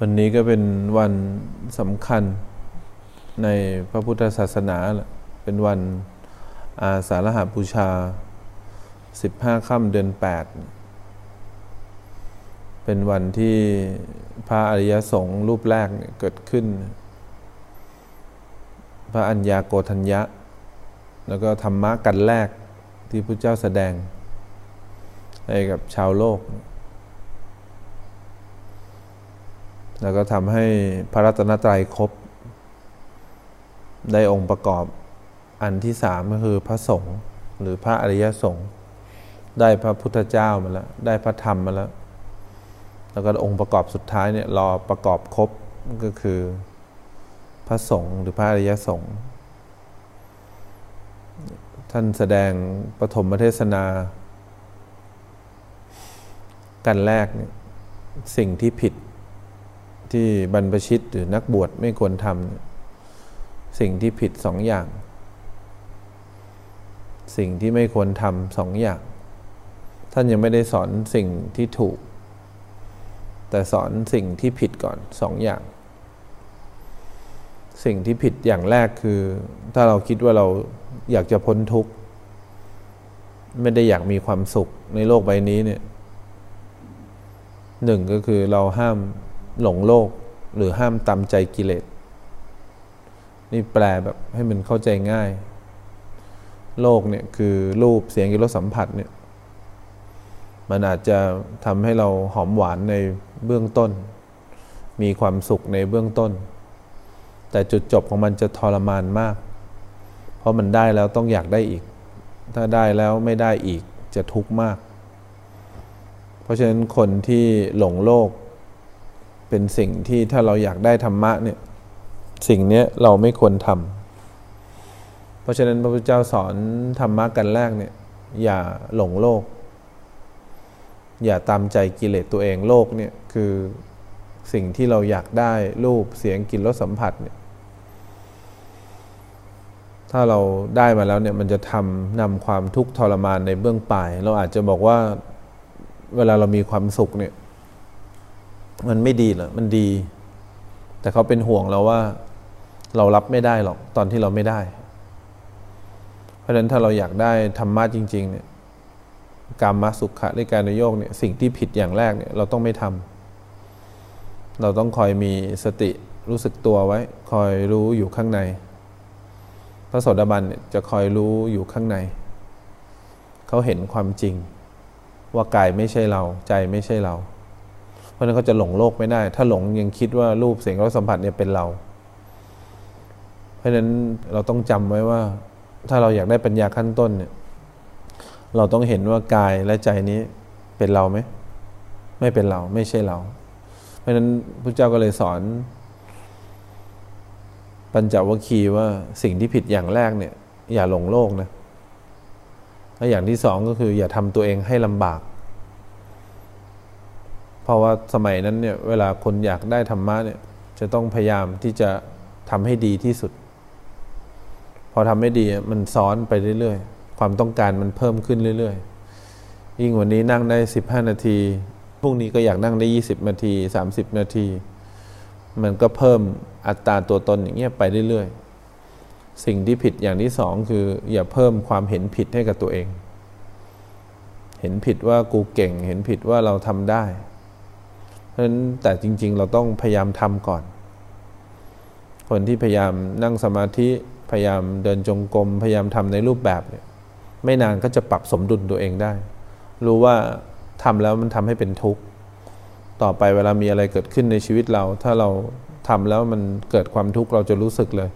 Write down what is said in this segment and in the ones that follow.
วันนี้ก็เป็นวันสำคัญในพระพุทธศาสนา เป็นวันอาสาฬหบูชา 15 ค่ำเดือน 8 เป็นวันที่พระอริยสงฆ์รูปแรกเกิดขึ้น พระอัญญาโกธัญญะ แล้วก็ธรรมะกันแรกที่พระเจ้าแสดงให้กับชาวโลก แล้วก็ทำให้พระรัตนตรัยครบ ได้องค์ประกอบอันที่สามก็คือพระสงฆ์หรือพระอริยสงฆ์ได้พระพุทธเจ้ามาแล้ว ได้พระธรรมมาแล้ว แล้วก็องค์ประกอบสุดท้ายเนี่ยรอประกอบครบก็คือพระสงฆ์หรือพระอริยสงฆ์ท่านแสดงปฐมเทศนา กันแรกเนี่ยสิ่งที่ผิด ที่บรรพชิตหรือนักบวชไม่ควรทำสิ่งที่ผิดสองอย่าง สิ่งที่ไม่ควรทำสองอย่าง ท่านยังไม่ได้สอนสิ่งที่ถูก แต่สอนสิ่งที่ผิดก่อนสองอย่าง สิ่งที่ผิดอย่างแรกคือ ถ้าเราคิดว่าเราอยากจะพ้นทุกข์ ไม่ได้อยากมีความสุขในโลกใบนี้เนี่ยหนึ่งก็คือเราห้าม หลงโลกหรือห้ามตามใจกิเลส นี่แปลแบบให้มันเข้าใจง่าย โลกเนี่ยคือรูปเสียงกิรสสัมผัสเนี่ยมันอาจจะทำให้เราหอมหวานในเบื้องต้น มีความสุขในเบื้องต้น แต่จุดจบของมันจะทรมานมาก เพราะมันได้แล้วต้องอยากได้อีก ถ้าได้แล้วไม่ได้อีกจะทุกข์มาก เพราะฉะนั้นคนที่หลงโลก เป็นสิ่งที่ถ้าเราอยากได้ธรรมะเนี่ยสิ่งนี้เราไม่ควรทำเพราะฉะนั้นพระพุทธเจ้าสอนธรรมะกันแรกเนี่ยอย่าหลงโลก อย่าตามใจกิเลสตัวเองโลกเนี่ยคือสิ่งที่เราอยากได้รูปเสียงกลิ่นรสสัมผัสเนี่ยถ้าเราได้มาแล้วเนี่ยมันจะทำนำความทุกข์ทรมานในเบื้องปลาย เราอาจจะบอกว่าเวลาเรามีความสุขเนี่ย มันไม่ดีหรอมันดี แต่เขาเป็นห่วงเราว่า เรารับไม่ได้หรอกตอนที่เราไม่ได้ เพราะฉะนั้นถ้าเราอยากได้ธรรมะจริง ๆ เนี่ยกรรมสุขะในการนโยกเนี่ยสิ่งที่ผิดอย่างแรกเนี่ยเราต้องไม่ทำเราต้องคอยมีสติรู้สึกตัวไว้ คอยรู้อยู่ข้างใน พระโสดาบันเนี่ยจะคอยรู้อยู่ข้างใน เขาเห็นความจริง ว่ากายไม่ใช่เราใจไม่ใช่เรา เพราะนั้นเขาจะหลงโลกไม่ได้ ถ้าหลงยังคิดว่ารูปเสียงรสสัมผัสเนี่ยเป็นเรา เพราะฉะนั้นเราต้องจำไว้ว่า ถ้าเราอยากได้ปัญญาขั้นต้นเนี่ย เราต้องเห็นว่ากายและใจนี้เป็นเราไหมไม่เป็นเราไม่ใช่เรา เพราะฉะนั้นพระเจ้าก็เลยสอน ปัญจวัคคีย์ว่าสิ่งที่ผิดอย่างแรกเนี่ย อย่าหลงโลกนะและอย่างที่สองก็คือ อย่าทำตัวเองให้ลำบาก เพราะว่าสมัยนั้นเนี่ยเวลาคนอยากได้ธรรมะเนี่ยจะต้องพยายามที่จะทำให้ดีที่สุด พอทำให้ดีมันซ้อนไปเรื่อยๆ ความต้องการมันเพิ่มขึ้นเรื่อยๆ ยิ่งวันนี้นั่งได้สิบห้านาทีพรุ่งนี้ก็อยากนั่งได้ยี่สิบนาทีสามสิบนาที มันก็เพิ่มอัตราตัวตนอย่างเงี้ยไปเรื่อยๆ สิ่งที่ผิดอย่างที่สองคือ อย่าเพิ่มความเห็นผิดให้กับตัวเอง เห็นผิดว่ากูเก่ง เห็นผิดว่าเราทำได้ ราะฉะนั้นแต่จริง ๆ เราต้องพยายามทำก่อน คนที่พยายามนั่งสมาธิพยายามเดินจงกรมพยายามทำในรูปแบบเนี่ยไม่นานก็จะปรับสมดุลตัวเองได้ รู้ว่าทำแล้วมันทำให้เป็นทุกข์ต่อไปเวลามีอะไรเกิดขึ้นในชีวิตเรา ถ้าเราทำแล้วมันเกิดความทุกข์เราจะรู้สึกเลย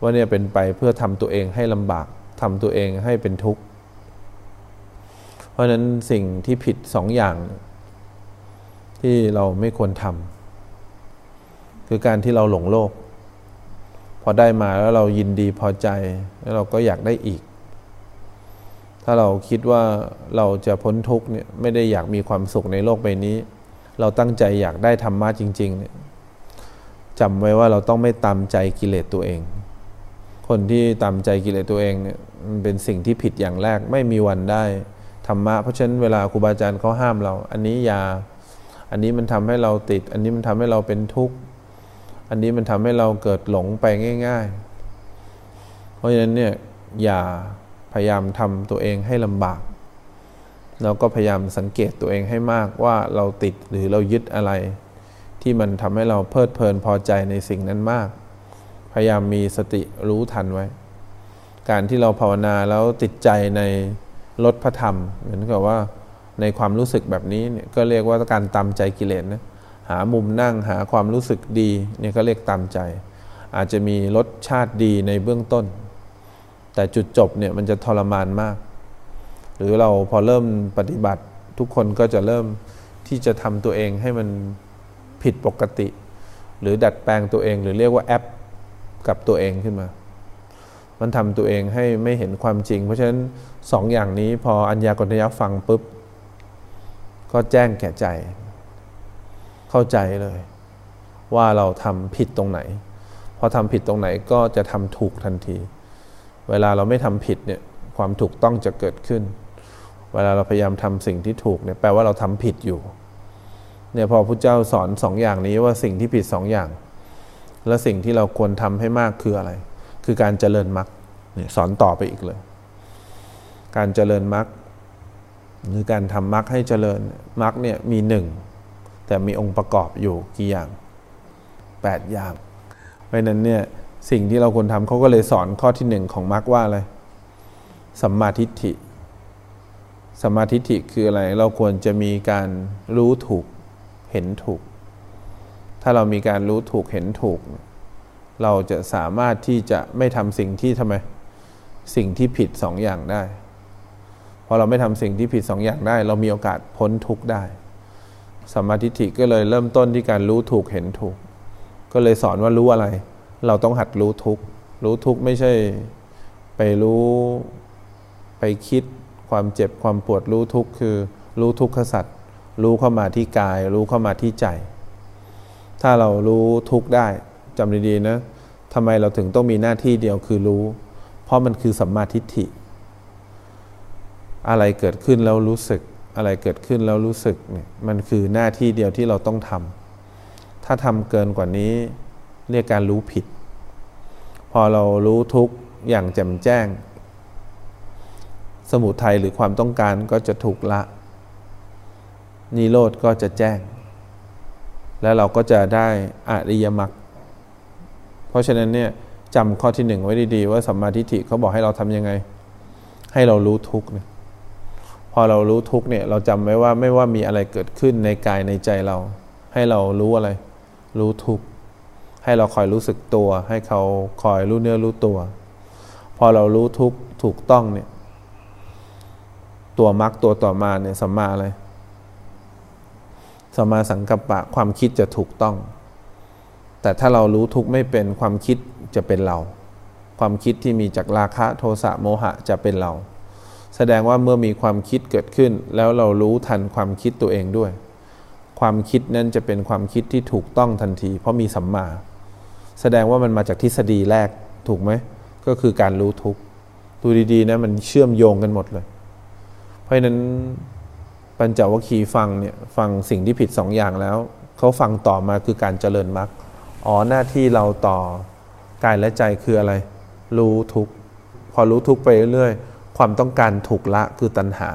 ว่าเนี่ยเป็นไปเพื่อทำตัวเองให้ลำบากทำตัวเองให้เป็นทุกข์เพราะฉะนั้นสิ่งที่ผิดสองอย่าง ที่เราไม่ควรทำคือการที่เราหลงโลก พอได้มาแล้วเรายินดีพอใจ แล้วเราก็อยากได้อีก ถ้าเราคิดว่าเราจะพ้นทุกเนี่ยไม่ได้อยากมีความสุขในโลกใบนี้ เราตั้งใจอยากได้ธรรมะจริงๆเนี่ยจำไว้ว่าเราต้องไม่ตามใจกิเลสตัวเอง คนที่ตามใจกิเลสตัวเองเนี่ยมันเป็นสิ่งที่ผิดอย่างแรกไม่มีวันได้ธรรมะเพราะฉะนั้นเวลาครูบาอาจารย์เขาห้ามเรา อันนี้อย่า อันนี้มันทำให้เราติด อันนี้มันทำให้เราเป็นทุกข์ อันนี้มันทำให้เราเกิดหลงไปง่าย ๆ เพราะฉะนั้นเนี่ยอย่าพยายามทำตัวเองให้ลำบาก เราก็พยายามสังเกตตัวเองให้มากว่าเราติดหรือเรายึดอะไร ที่มันทำให้เราเพลิดเพลินพอใจในสิ่งนั้นมาก พยายามมีสติรู้ทันไว้ การที่เราภาวนาแล้วติดใจในลดพระธรรม เหมือนกับว่า ในความรู้สึกแบบนี้เนี่ยก็เรียกว่าการตามใจกิเลสนะหามุมนั่งหาความรู้สึกดีเนี่ยก็เรียกตามใจ อาจจะมีรสชาติดีในเบื้องต้น แต่จุดจบเนี่ยมันจะทรมานมาก หรือเราพอเริ่มปฏิบัติทุกคนก็จะเริ่มที่จะทำตัวเองให้มันผิดปกติ หรือดัดแปลงตัวเองหรือเรียกว่าแอปกับตัวเองขึ้นมา มันทำตัวเองให้ไม่เห็นความจริง เพราะฉะนั้นสองอย่างนี้พออัญญากรณยฟังปุ๊บ ก็แจ้งแก่ใจ เข้าใจเลย ว่าเราทำผิดตรงไหน พอทำผิดตรงไหนก็จะทำถูกทันที เวลาเราไม่ทำผิดเนี่ยความถูกต้องจะเกิดขึ้น เวลาเราพยายามทำสิ่งที่ถูกเนี่ยแปลว่าเราทำผิดอยู่เนี่ยพอพระเจ้าสอนสองอย่างนี้ว่าสิ่งที่ผิดสองอย่าง และสิ่งที่เราควรทำให้มากคืออะไร คือการเจริญมรรคเนี่ยสอนต่อไปอีกเลย การเจริญมรรค หรือการทำมรรคให้เจริญมรรคเนี่ยมีหนึ่งแต่มีองค์ประกอบอยู่กี่อย่างแปดอย่าง เพราะนั้นเนี่ยสิ่งที่เราควรทำเขาก็เลยสอนข้อที่หนึ่งของมรรคว่าอะไรสัมมาทิฏฐิสัมมาทิฏฐิคืออะไร เราควรจะมีการรู้ถูกเห็นถูก ถ้าเรามีการรู้ถูกเห็นถูก เราจะสามารถที่จะไม่ทำสิ่งที่ทำไม สิ่งที่ผิดสองอย่างได้ พอเราไม่ทำสิ่งที่ผิดสองอย่างได้ เรามีโอกาสพ้นทุกข์ได้สัมมาทิฏฐิก็เลยเริ่มต้นที่การรู้ถูกเห็นถูก ก็เลยสอนว่ารู้อะไร เราต้องหัดรู้ทุกข์รู้ทุกข์ไม่ใช่ไปรู้ไปคิดความเจ็บความปวดรู้ทุกข์คือ รู้ทุกขสัตว์รู้เข้ามาที่กาย รู้เข้ามาที่ใจ ถ้าเรารู้ทุกข์ได้จำดีๆนะทำไมเราถึงต้องมีหน้าที่เดียวคือรู้ เพราะมันคือสัมมาทิฏฐิ อะไรเกิดขึ้นแล้วรู้สึก อะไรเกิดขึ้นแล้วรู้สึกเนี่ยมันคือหน้าที่เดียวที่เราต้องทำถ้าทำเกินกว่านี้เรียกการรู้ผิด พอเรารู้ทุกอย่างแจ่มแจ้ง สมุทัยหรือความต้องการก็จะถูกละ นิโรธก็จะแจ้ง แล้วเราก็จะได้อริยมรรคเพราะฉะนั้นเนี่ยจำข้อที่หนึ่งไว้ดีๆ ว่าสัมมาทิฏฐิเขาบอกให้เราทำยังไง ให้เรารู้ทุกเนี่ย พอเรารู้ทุกเนี่ยเราจำไว้ว่าไม่ว่ามีอะไรเกิดขึ้นในกายในใจเรา ให้เรารู้อะไร รู้ทุกให้เราคอยรู้สึกตัว ให้เขาคอยรู้เนื้อรู้ตัว พอเรารู้ทุกถูกต้องเนี่ย ตัวมรรคตัวต่อมาเนี่ยสัมมาอะไรสัมมาสังกัปปะความคิดจะถูกต้อง แต่ถ้าเรารู้ทุกไม่เป็นความคิดจะเป็นเรา ความคิดที่มีจากราคะโทสะโมหะจะเป็นเรา แสดงว่าเมื่อมีความคิดเกิดขึ้น แล้วเรารู้ทันความคิดตัวเองด้วย ความคิดนั้นจะเป็นความคิดที่ถูกต้องทันที เพราะมีสัมมา แสดงว่ามันมาจากทฤษฎีแรกถูกไหมก็คือการรู้ทุกดูดีๆนะมันเชื่อมโยงกันหมดเลย เพราะฉะนั้นปัญจวัคคีย์ฟังเนี่ยฟังสิ่งที่ผิดสองอย่างแล้วเขาฟังต่อมาคือการเจริญมรรคอ๋อหน้าที่เราต่อกายและใจคืออะไร รู้ทุกพอรู้ทุกไปเรื่อย ความต้องการถูกละคือตัณหา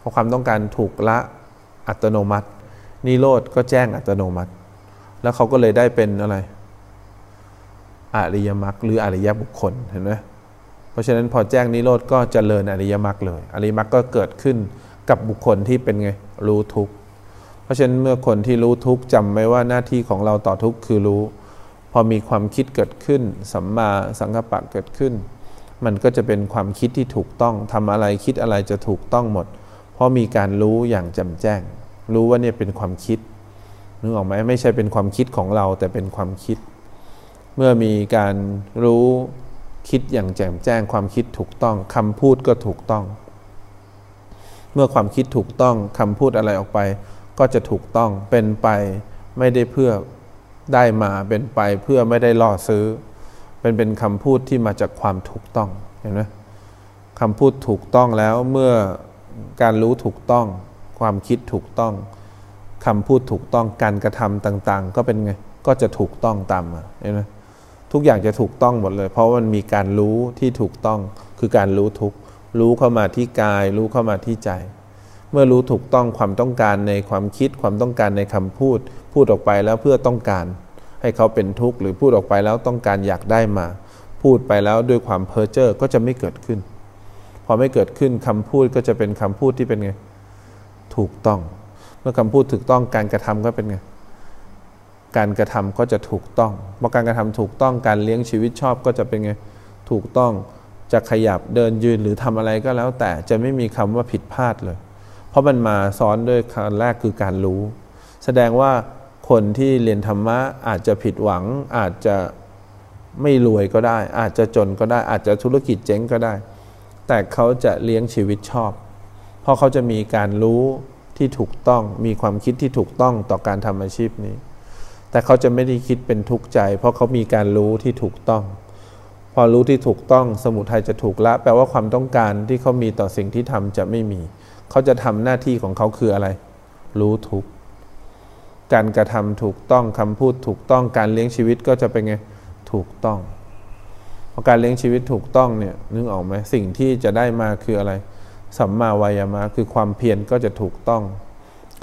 พอความต้องการถูกละอัตโนมัติ นิโรธก็แจ้งอัตโนมัติ แล้วเขาก็เลยได้เป็นอะไรอริยมรรคหรืออริยบุคคลเห็นไหมเพราะฉะนั้นพอแจ้งนิโรธก็จเจริญอริยมรรคเลย อริยมรรคก็เกิดขึ้นกับบุคคลที่เป็นไงรู้ทุกเพราะฉะนั้นเมื่อคนที่รู้ทุกจำไว้ว่าหน้าที่ของเราต่อทุกคือรู้ พอมีความคิดเกิดขึ้นสัมมาสังกัปปะเกิดขึ้น มันก็จะเป็นความคิดที่ถูกต้องทำอะไรคิดอะไรจะถูกต้องหมด เพราะมีการรู้อย่างแจ่มแจ้ง รู้ว่าเนี่ยเป็นความคิดนึกออกไหมไม่ใช่เป็นความคิดของเราแต่เป็นความคิด เมื่อมีการรู้คิดอย่างแจ่มแจ้ง ความคิดถูกต้องคำพูดก็ถูกต้อง เมื่อความคิดถูกต้องคำพูดอะไรออกไป ก็จะถูกต้องเป็นไปไม่ได้เพื่อได้มาเป็นไปเพื่อไม่ได้ล่อซื้อ เป็นเป็นคำพูดที่มาจากความถูกต้องเห็นไหมคำพูดถูกต้องแล้วเมื่อการรู้ถูกต้อง ความคิดถูกต้องคำพูดถูกต้องการกระทำต่าง ๆ ก็เป็นไงก็จะถูกต้องตามมาเห็นไหมทุกอย่างจะถูกต้องหมดเลย เพราะมันมีการรู้ที่ถูกต้องคือการรู้ทุกรู้เข้ามาที่กาย รู้เข้ามาที่ใจ เมื่อรู้ถูกต้องความต้องการในความคิดความต้องการในคำพูด พูดออกไปแล้วเพื่อต้องการ ให้เขาเป็นทุกข์หรือพูดออกไปแล้วต้องการอยากได้มา พูดไปแล้วด้วยความเพ้อเจ้อก็จะไม่เกิดขึ้น พอไม่เกิดขึ้นคำพูดก็จะเป็นคำพูดที่เป็นไงถูกต้อง เมื่อคำพูดถูกต้องการกระทำก็เป็นไงการกระทำก็จะถูกต้องเมื่อการกระทำถูกต้องการเลี้ยงชีวิตชอบก็จะเป็นไงถูกต้องจะขยับเดินยืนหรือทำอะไรก็แล้ว แต่จะไม่มีคำว่าผิดพลาดเลย เพราะมันมาซ้อนด้วยขั้นแรกคือการรู้ แสดงว่า คนที่เรียนธรรมะอาจจะผิดหวัง อาจจะไม่รวยก็ได้ อาจจะจนก็ได้ อาจจะธุรกิจเจ๊งก็ได้ แต่เขาจะเลี้ยงชีวิตชอบ เพราะเขาจะมีการรู้ที่ถูกต้องมีความคิดที่ถูกต้องต่อการทำอาชีพนี้ แต่เขาจะไม่ได้คิดเป็นทุกข์ใจ เพราะเขามีการรู้ที่ถูกต้อง พอรู้ที่ถูกต้องสมุทัยจะถูกละ แปลว่าความต้องการที่เขามีต่อสิ่งที่ทำจะไม่มี เขาจะทำหน้าที่ของเขาคืออะไร รู้ทุก การกระทำถูกต้องคำพูดถูกต้องการเลี้ยงชีวิตก็จะเป็นไงถูกต้องเพอการเลี้ยงชีวิตถูกต้องเนี่ยนึกออกไหมสิ่งที่จะได้มาคืออะไรสัมมาวายามะคือความเพียรก็จะถูกต้อง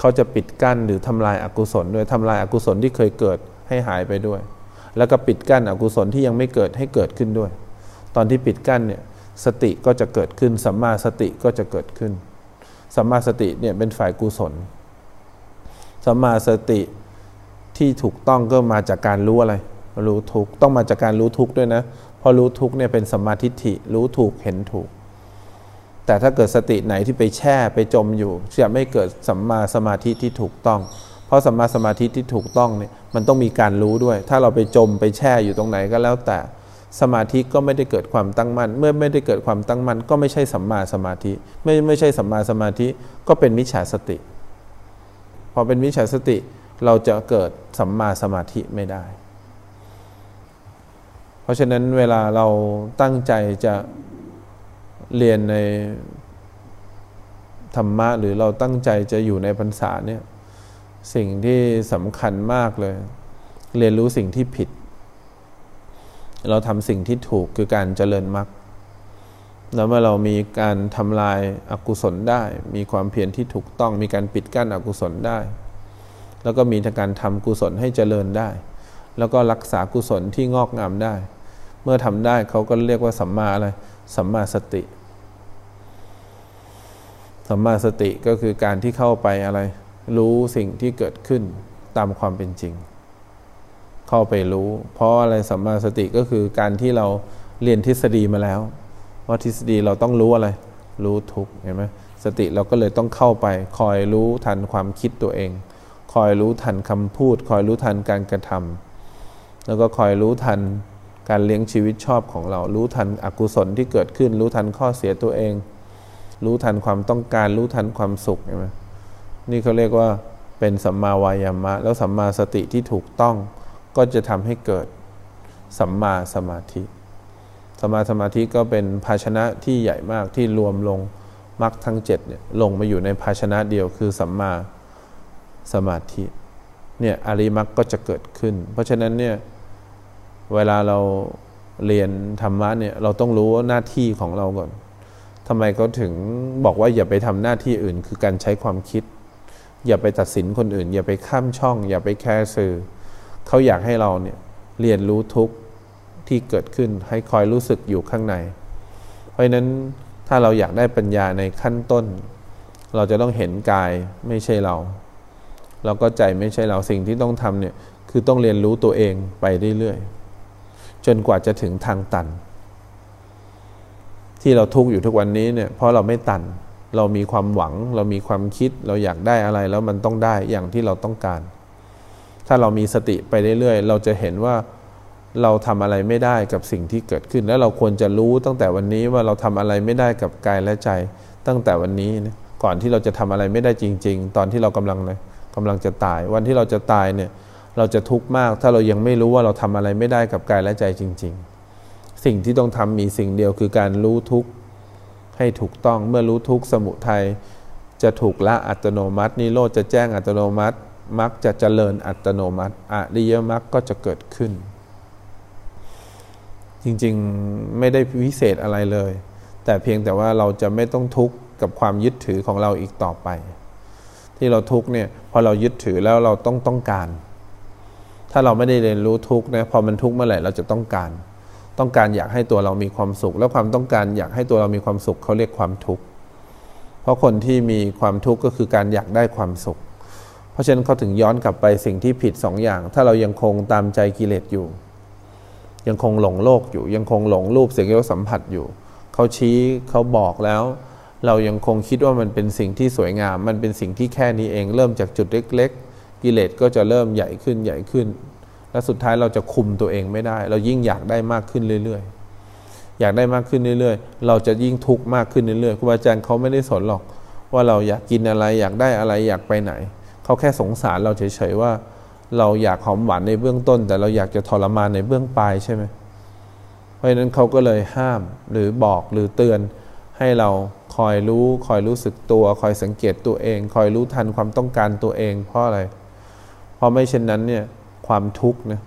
เขาจะปิดกั้นหรือทำลายอากุศลด้วยทำลายอากุศลที่เคยเกิดให้หายไปด้วย แล้วก็ปิดกั้นอกุศลที่ยังไม่เกิดให้เกิดขึ้นด้วย ตอนที่ปิดกั้นเนี่ยสติก็จะเกิดขึ้นสัมมาสติก็จะเกิดขึ้นสัมมาสติเนี่ยเป็นฝ่ายกุศล สัมมาสติที่ถูกต้องก็มาจากการรู้อะไร รู้ทุกต้องมาจากการรู้ทุกด้วยนะพอรู้ทุกเนี่ยเป็นสัมมาทิฏฐิรู้ถูกเห็นถูก แต่ถ้าเกิดสติไหนที่ไปแช่ไปจมอยู่จะไม่เกิดสัมมาสมาธิที่ถูกต้อง เพราะสัมมาสมาธิที่ถูกต้องเนี่ยมันต้องมีการรู้ด้วย ถ้าเราไปจมไปแช่อยู่ตรงไหนก็แล้วแต่สมาธิก็ไม่ได้เกิดความตั้งมั่น เมื่อไม่ได้เกิดความตั้งมั่น ก็ไม่ใช่สัมมาสมาธิ ไม่ไม่ใช่สัมมาสมาธิก็เป็นมิจฉาสติ พอเป็นมิจฉาสติเราจะเกิดสัมมาสมาธิไม่ได้ เพราะฉะนั้นเวลาเราตั้งใจจะเรียนในธรรมะหรือเราตั้งใจจะอยู่ในพรรษาเนี่ยสิ่งที่สำคัญมากเลย เรียนรู้สิ่งที่ผิด เราทำสิ่งที่ถูกคือการเจริญมรรค แล้วเมื่อเรามีการทำลายอากุศลได้ มีความเพียรที่ถูกต้อง มีการปิดกั้นอกุศลได้ แล้วก็มีการทำกุศลให้เจริญได้ แล้วก็รักษากุศลที่งอกงามได้ เมื่อทำได้เขาก็เรียกว่าสัมมาอะไรสัมมาสติสัมมาสติก็คือการที่เข้าไปอะไร รู้สิ่งที่เกิดขึ้นตามความเป็นจริง เข้าไปรู้ เพราะอะไรสัมมาสติก็คือการที่เราเรียนทฤษฎีมาแล้ว ว่าทฤษฎีเราต้องรู้อะไร รู้ทุกเห็นไหมสติเราก็เลยต้องเข้าไป คอยรู้ทันความคิดตัวเอง คอยรู้ทันคำพูด คอยรู้ทันการกระทำแล้วก็คอยรู้ทันการเลี้ยงชีวิตชอบของเรา รู้ทันอกุศลที่เกิดขึ้น รู้ทันข้อเสียตัวเอง รู้ทันความต้องการ รู้ทันความสุขเห็นไหมนี่เขาเรียกว่าเป็นสัมมาวายามะ แล้วสัมมาสติที่ถูกต้องก็จะทำให้เกิดสัมมาสมาธิ สัมมาสมาธิก็เป็นภาชนะที่ใหญ่มากที่รวมลงมรรคทั้งเจ็ดเนี่ยลงมาอยู่ในภาชนะเดียวคือสัมมาสมาธิเนี่ยอริมักก็จะเกิดขึ้น เพราะฉะนั้นเนี่ยเวลาเราเรียนธรรมะเนี่ยเราต้องรู้ว่าหน้าที่ของเราก่อนทำไมเขาถึงบอกว่าอย่าไปทำหน้าที่อื่น คือการใช้ความคิด อย่าไปตัดสินคนอื่น อย่าไปข้ามช่อง อย่าไปแคร์สื่อเขาอยากให้เราเนี่ยเรียนรู้ทุก ที่เกิดขึ้นให้คอยรู้สึกอยู่ข้างใน เพราะนั้นถ้าเราอยากได้ปัญญาในขั้นต้น เราจะต้องเห็นกายไม่ใช่เรา เราก็ใจไม่ใช่เราสิ่งที่ต้องทำเนี่ยคือต้องเรียนรู้ตัวเองไปเรื่อยๆจนกว่าจะถึงทางตัน ที่เราทุกข์อยู่ทุกวันนี้เนี่ยเพราะเราไม่ตัน เรามีความหวัง เรามีความคิดเราอยากได้อะไรแล้วมันต้องได้อย่างที่เราต้องการ ถ้าเรามีสติไปเรื่อยๆเราจะเห็นว่า เราทำอะไรไม่ได้กับสิ่งที่เกิดขึ้น แล้วเราควรจะรู้ตั้งแต่วันนี้ว่าเราทำอะไรไม่ได้กับกายและใจ ตั้งแต่วันนี้นะก่อนที่เราจะทำอะไรไม่ได้จริง ๆ ตอนที่เรากำลังเลยกำลังจะตาย วันที่เราจะตายเนี่ยเราจะทุกข์มาก ถ้าเรายังไม่รู้ว่าเราทำอะไรไม่ได้กับกายและใจจริง ๆ สิ่งที่ต้องทำมีสิ่งเดียวคือการรู้ทุกข์ให้ถูกต้องเมื่อรู้ทุกข์สมุทัยจะถูกละอัตโนมัตินิโรธจะแจ้งอัตโนมัติมรรคจะเจริญอัตโนมัติอริยมรรคก็จะเกิดขึ้น จริงๆไม่ได้พิเศษอะไรเลย แต่เพียงแต่ว่าเราจะไม่ต้องทุกข์กับความยึดถือของเราอีกต่อไป ที่เราทุกข์เนี่ยพอเรายึดถือแล้วเราต้องต้องการ ถ้าเราไม่ได้เรียนรู้ทุกข์นะพอมันทุกข์เมื่อไหร่เราจะต้องการ ต้องการอยากให้ตัวเรามีความสุข แล้วความต้องการอยากให้ตัวเรามีความสุขเขาเรียกความทุกข์เพราะคนที่มีความทุกข์ก็คือการอยากได้ความสุข เพราะฉะนั้นเขาถึงย้อนกลับไปสิ่งที่ผิดสองอย่าง ถ้าเรายังคงตามใจกิเลสอยู่ ยังคงหลงโลกอยู่ ยังคงหลงรูปเสียงรสสัมผัสอยู่เขาชี้เขาบอกแล้ว เรายังคงคิดว่ามันเป็นสิ่งที่สวยงาม มันเป็นสิ่งที่แค่นี้เองเริ่มจากจุดเล็ก ๆ กิเลสก็จะเริ่มใหญ่ขึ้นใหญ่ขึ้น และสุดท้ายเราจะคุมตัวเองไม่ได้ เรายิ่งอยากได้มากขึ้นเรื่อย ๆ อยากได้มากขึ้นเรื่อย ๆ เราจะยิ่งทุกข์มากขึ้นเรื่อยๆครูบาอาจารย์เขาไม่ได้สนหรอก ว่าเราอยากกินอะไรอยากได้อะไรอยากไปไหนเขาแค่สงสารเราเฉยๆว่า เราอยากหอมหวานในเบื้องต้น แต่เราอยากจะทรมานในเบื้องปลายใช่ไหมเพราะฉะนั้นเขาก็เลยห้ามหรือบอกหรือเตือนให้เราคอยรู้คอยรู้สึกตัว คอยสังเกตตัวเอง คอยรู้ทันความต้องการตัวเองเพราะอะไร เพราะไม่เช่นนั้นเนี่ยความทุกข์นะ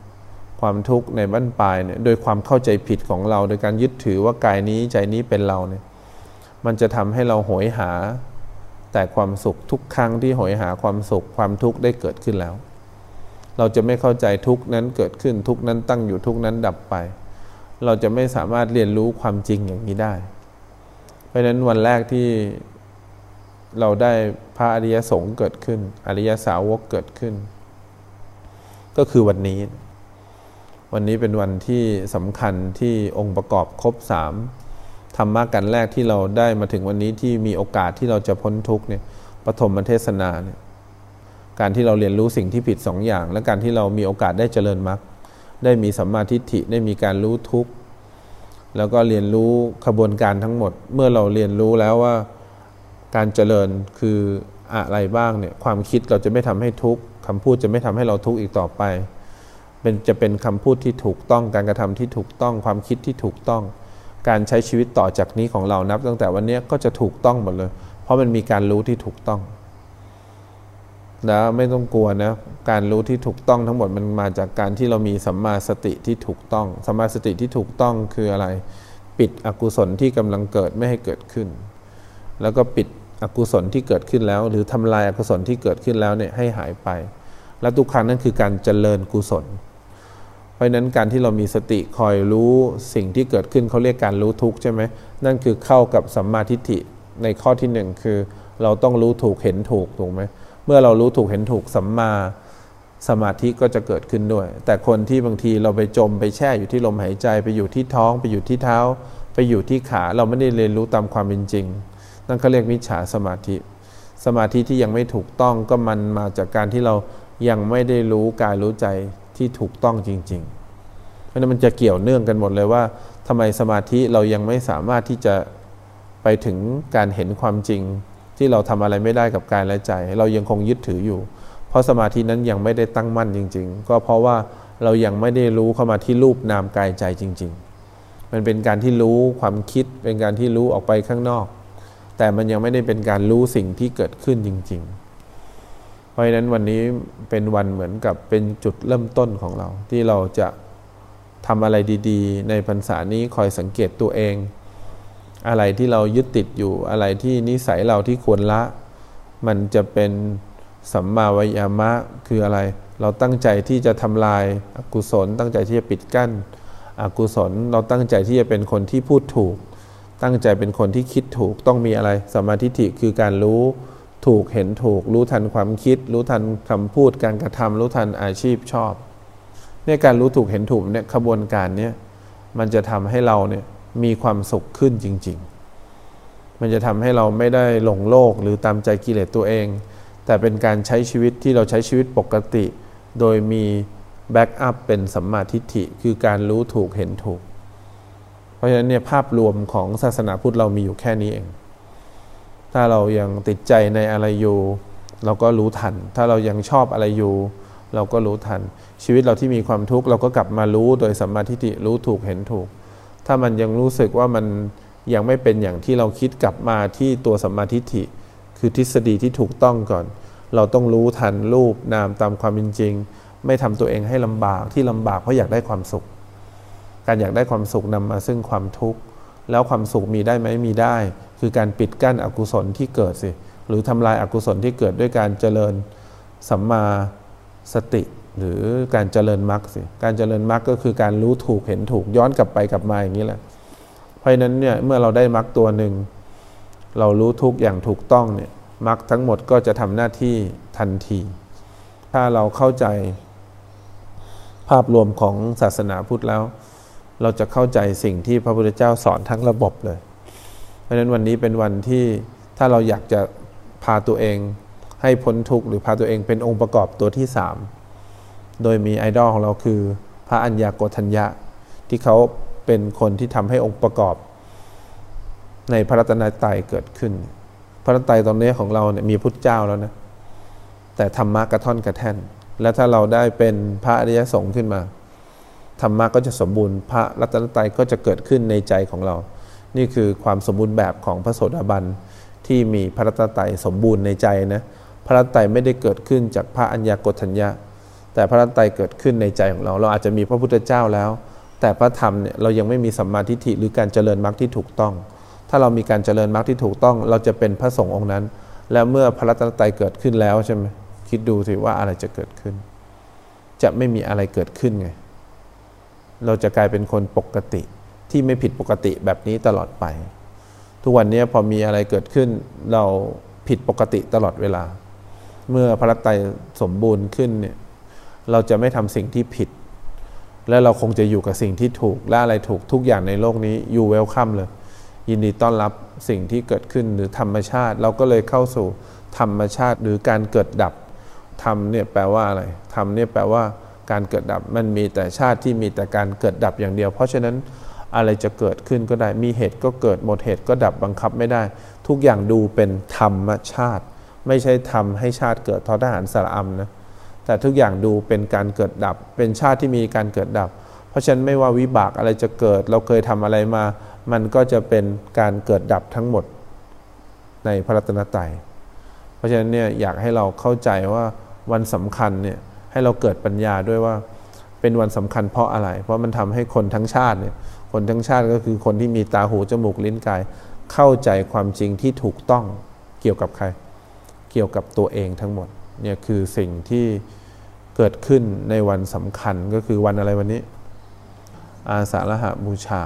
ความทุกข์ในบั้นปลายเนี่ยโดยความเข้าใจผิดของเรา โดยการยึดถือว่ากายนี้ใจนี้เป็นเราเนี่ยมันจะทำให้เราโหยหาแต่ความสุขทุกครั้งที่โหยหาความสุขความทุกข์ได้เกิดขึ้นแล้ว เราจะไม่เข้าใจทุกนั้นเกิดขึ้นทุกนั้นตั้งอยู่ทุกนั้นดับไป เราจะไม่สามารถเรียนรู้ความจริงอย่างนี้ได้ เพราะนั้นวันแรกที่เราได้พระอริยสงฆ์เกิดขึ้น อริยสาวกเกิดขึ้น ก็คือวันนี้ วันนี้เป็นวันที่สำคัญที่องค์ประกอบครบสามธรรมะกันแรกที่เราได้มาถึงวันนี้ที่มีโอกาสที่เราจะพ้นทุกเนี่ยปฐมเทศนาเนี่ย การที่เราเรียนรู้สิ่งที่ผิดสองอย่าง และการที่เรามีโอกาสได้เจริญมรรคได้มีสัมมาทิฏฐิได้มีการรู้ทุกข์แล้วก็เรียนรู้ขบวนการทั้งหมด เมื่อเราเรียนรู้แล้วว่าการเจริญคืออะไรบ้างเนี่ยความคิดเราจะไม่ทำให้ทุกข์คำพูดจะไม่ทำให้เราทุกข์อีกต่อไปเป็นจะเป็นคำพูดที่ถูกต้องการกระทำที่ถูกต้องความคิดที่ถูกต้อง การใช้ชีวิตต่อจากนี้ของเรานับ ตั้งแต่วันนี้ก็จะถูกต้องหมดเลย เพราะมันมีการรู้ที่ถูกต้อง นะไม่ต้องกลัวนะการรู้ที่ถูกต้องทั้งหมดมันมาจากการที่เรามีสัมมาสติที่ถูกต้องสัมมาสติที่ถูกต้องคืออะไร ปิดอกุศลที่กำลังเกิดไม่ให้เกิดขึ้น แล้วก็ปิดอกุศลที่เกิดขึ้นแล้ว หรือทำลายอกุศลที่เกิดขึ้นแล้วเนี่ยให้หายไป และทุกครั้งนั่นคือการเจริญกุศล เพราะนั้นการที่เรามีสติคอยรู้สิ่งที่เกิดขึ้นเขาเรียกการรู้ทุกข์ใช่ไหมนั่นคือเข้ากับสัมมาทิฏฐิในข้อที่หนึ่งคือเราต้องรู้ถูกเห็นถูกถูกไหม มื่อเรารู้ถูกเห็นถูกสัมมาสมาธิก็จะเกิดขึ้นด้วย แต่คนที่บางทีเราไปจมไปแช่อยู่ที่ลมหายใจ ไปอยู่ที่ท้องไปอยู่ที่เท้า ไปอยู่ที่ขาเราไม่ได้เรียนรู้ตามความเป็นจริง นั่นเขาเรียกมิจฉาสมาธิ สมาธิที่ยังไม่ถูกต้องก็มันมาจากการที่เรายังไม่ได้รู้กายรู้ใจที่ถูกต้องจริง ๆ เพราะนั้นมันจะเกี่ยวเนื่องกันหมดเลยว่าทำไมสมาธิเรายังไม่สามารถที่จะไปถึงการเห็นความจริง ที่เราทำอะไรไม่ได้กับกายและใจ เรายังคงยึดถืออยู่ เพราะสมาธินั้นยังไม่ได้ตั้งมั่นจริง ๆ ก็เพราะว่าเรายังไม่ได้รู้เข้ามาที่รูปนามกายใจจริง ๆ มันเป็นการที่รู้ความคิด เป็นการที่รู้ออกไปข้างนอก แต่มันยังไม่ได้เป็นการรู้สิ่งที่เกิดขึ้นจริง ๆ เพราะฉะนั้นวันนี้เป็นวันเหมือนกับเป็นจุดเริ่มต้นของเรา ที่เราจะทำอะไรดี ๆ ในพรรษานี้คอยสังเกตตัวเอง อะไรที่เรายึดติดอยู่อะไรที่นิสัยเราที่ควรละ มันจะเป็นสัมมาวิยามะคืออะไร เราตั้งใจที่จะทำลายอากุศล ตั้งใจที่จะปิดกั้นอกุศล เราตั้งใจที่จะเป็นคนที่พูดถูก ตั้งใจเป็นคนที่คิดถูกต้องมีอะไรสมาธิิคือการรู้ถูกเห็นถูก รู้ทันความคิด รู้ทันคำพูดการกระทำรู้ทันอาชีพชอบเนี่ยการรู้ถูกเห็นถูกเนี่ยขบวนการเนี่ยมันจะทำให้เราเนี่ย มีความสุขขึ้นจริง ๆ มันจะทำให้เราไม่ได้หลงโลกหรือตามใจกิเลสตัวเอง แต่เป็นการใช้ชีวิตที่เราใช้ชีวิตปกติ โดยมี backup เป็นสัมมาทิฏฐิคือการรู้ถูกเห็นถูก เพราะฉะนั้นเนี่ยภาพรวมของศาสนาพุทธเรามีอยู่แค่นี้เอง ถ้าเรายังติดใจในอะไรอยู่ เราก็รู้ทัน ถ้าเรายังชอบอะไรอยู่ เราก็รู้ทัน ชีวิตเราที่มีความทุกข์เราก็กลับมารู้โดยสัมมาทิฏฐิรู้ถูกเห็นถูก ถ้ามันยังรู้สึกว่ามันยังไม่เป็นอย่างที่เราคิดกลับมาที่ตัวสัมมาทิฏฐิ คือทฤษฎีที่ถูกต้องก่อน เราต้องรู้ทันรูปนามตามความเป็นจริง ไม่ทำตัวเองให้ลำบากที่ลำบากเพราะอยากได้ความสุข การอยากได้ความสุขนำมาซึ่งความทุกข์แล้วความสุขมีได้ไหมมีได้ คือการปิดกั้นอกุศลที่เกิดสิหรือทำลายอากุศลที่เกิดด้วยการเจริญสัมมาสติ หรือการเจริญมรรคสิการเจริญมรรคก็คือการรู้ถูกเห็นถูกย้อนกลับไปกลับมาอย่างนี้แหละ เพราะนั้นเนี่ยเมื่อเราได้มรรคตัวหนึ่ง เรารู้ทุกอย่างถูกต้องเนี่ยมรรคทั้งหมดก็จะทำหน้าที่ทันที ถ้าเราเข้าใจภาพรวมของศาสนาพุทธแล้ว เราจะเข้าใจสิ่งที่พระพุทธเจ้าสอนทั้งระบบเลย เพราะฉะนั้นวันนี้เป็นวันที่ถ้าเราอยากจะพาตัวเองให้พ้นทุกข์หรือพาตัวเองเป็นองค์ประกอบตัวที่สาม โดยมีไอดอลของเราคือพระอัญญาโกธัญญะ ที่เขาเป็นคนที่ทำให้องค์ประกอบ ในพระรัตนตรัยเกิดขึ้น พระรัตนตรัยตอนนี้ของเราเนี่ยมีพุทธเจ้าแล้วนะแต่ธรรมะกระท่อนกระแท่น และถ้าเราได้เป็นพระอริยสงฆ์ขึ้นมาธรรมะก็จะสมบูรณ์พระรัตนตรัยก็จะเกิดขึ้นในใจของเรา นี่คือความสมบูรณ์แบบของพระโสดาบันที่มีพระรัตนตรัยสมบูรณ์ในใจนะพระรัตนตรัยไม่ได้เกิดขึ้นจากพระอัญญากฏัญญะ แต่พระรัตนตรัยเกิดขึ้นในใจของเรา เราอาจจะมีพระพุทธเจ้าแล้ว แต่พระธรรมเนี่ยเรายังไม่มีสัมมาทิฏฐิหรือการเจริญมรรคที่ถูกต้อง ถ้าเรามีการเจริญมรรคที่ถูกต้อง เราจะเป็นพระสงฆ์องค์นั้น แล้วเมื่อพระรัตนตรัยเกิดขึ้นแล้วใช่ไหมคิดดูสิว่าอะไรจะเกิดขึ้น จะไม่มีอะไรเกิดขึ้นไง เราจะกลายเป็นคนปกติที่ไม่ผิดปกติแบบนี้ตลอดไป ทุกวันนี้พอมีอะไรเกิดขึ้นเราผิดปกติตลอดเวลา เมื่อพระรัตนตรัยสมบูรณ์ขึ้นเนี่ย เราจะไม่ทำสิ่งที่ผิด และเราคงจะอยู่กับสิ่งที่ถูก และอะไรถูกทุกอย่างในโลกนี้อยู่เวลคัมเลย ยินดีต้อนรับสิ่งที่เกิดขึ้นหรือธรรมชาติ เราก็เลยเข้าสู่ธรรมชาติหรือการเกิดดับธรรมเนี่ยแปลว่าอะไรธรรมเนี่ยแปลว่าการเกิดดับมันมีแต่ชาติที่มีแต่การเกิดดับอย่างเดียว เพราะฉะนั้นอะไรจะเกิดขึ้นก็ได้ มีเหตุก็เกิดหมดเหตุก็ดับบังคับไม่ได้ ทุกอย่างดูเป็นธรรมชาติ ไม่ใช่ทำให้ชาติเกิดทอทหารสระอำนะ แต่ทุกอย่างดูเป็นการเกิดดับ เป็นชาติที่มีการเกิดดับ เพราะฉะนั้นไม่ว่าวิบากอะไรจะเกิด เราเคยทำอะไรมา มันก็จะเป็นการเกิดดับทั้งหมดในพระรัตนตรัย เพราะฉะนั้นเนี่ยอยากให้เราเข้าใจว่าวันสำคัญเนี่ยให้เราเกิดปัญญาด้วยว่าเป็นวันสำคัญเพราะอะไร เพราะมันทำให้คนทั้งชาติเนี่ยคนทั้งชาติก็คือคนที่มีตาหูจมูกลิ้นกาย เข้าใจความจริงที่ถูกต้องเกี่ยวกับใคร เกี่ยวกับตัวเองทั้งหมดเนี่ยคือสิ่งที่ เกิดขึ้นในวันสำคัญก็คือวันอะไรวันนี้ อาสาฬหบูชา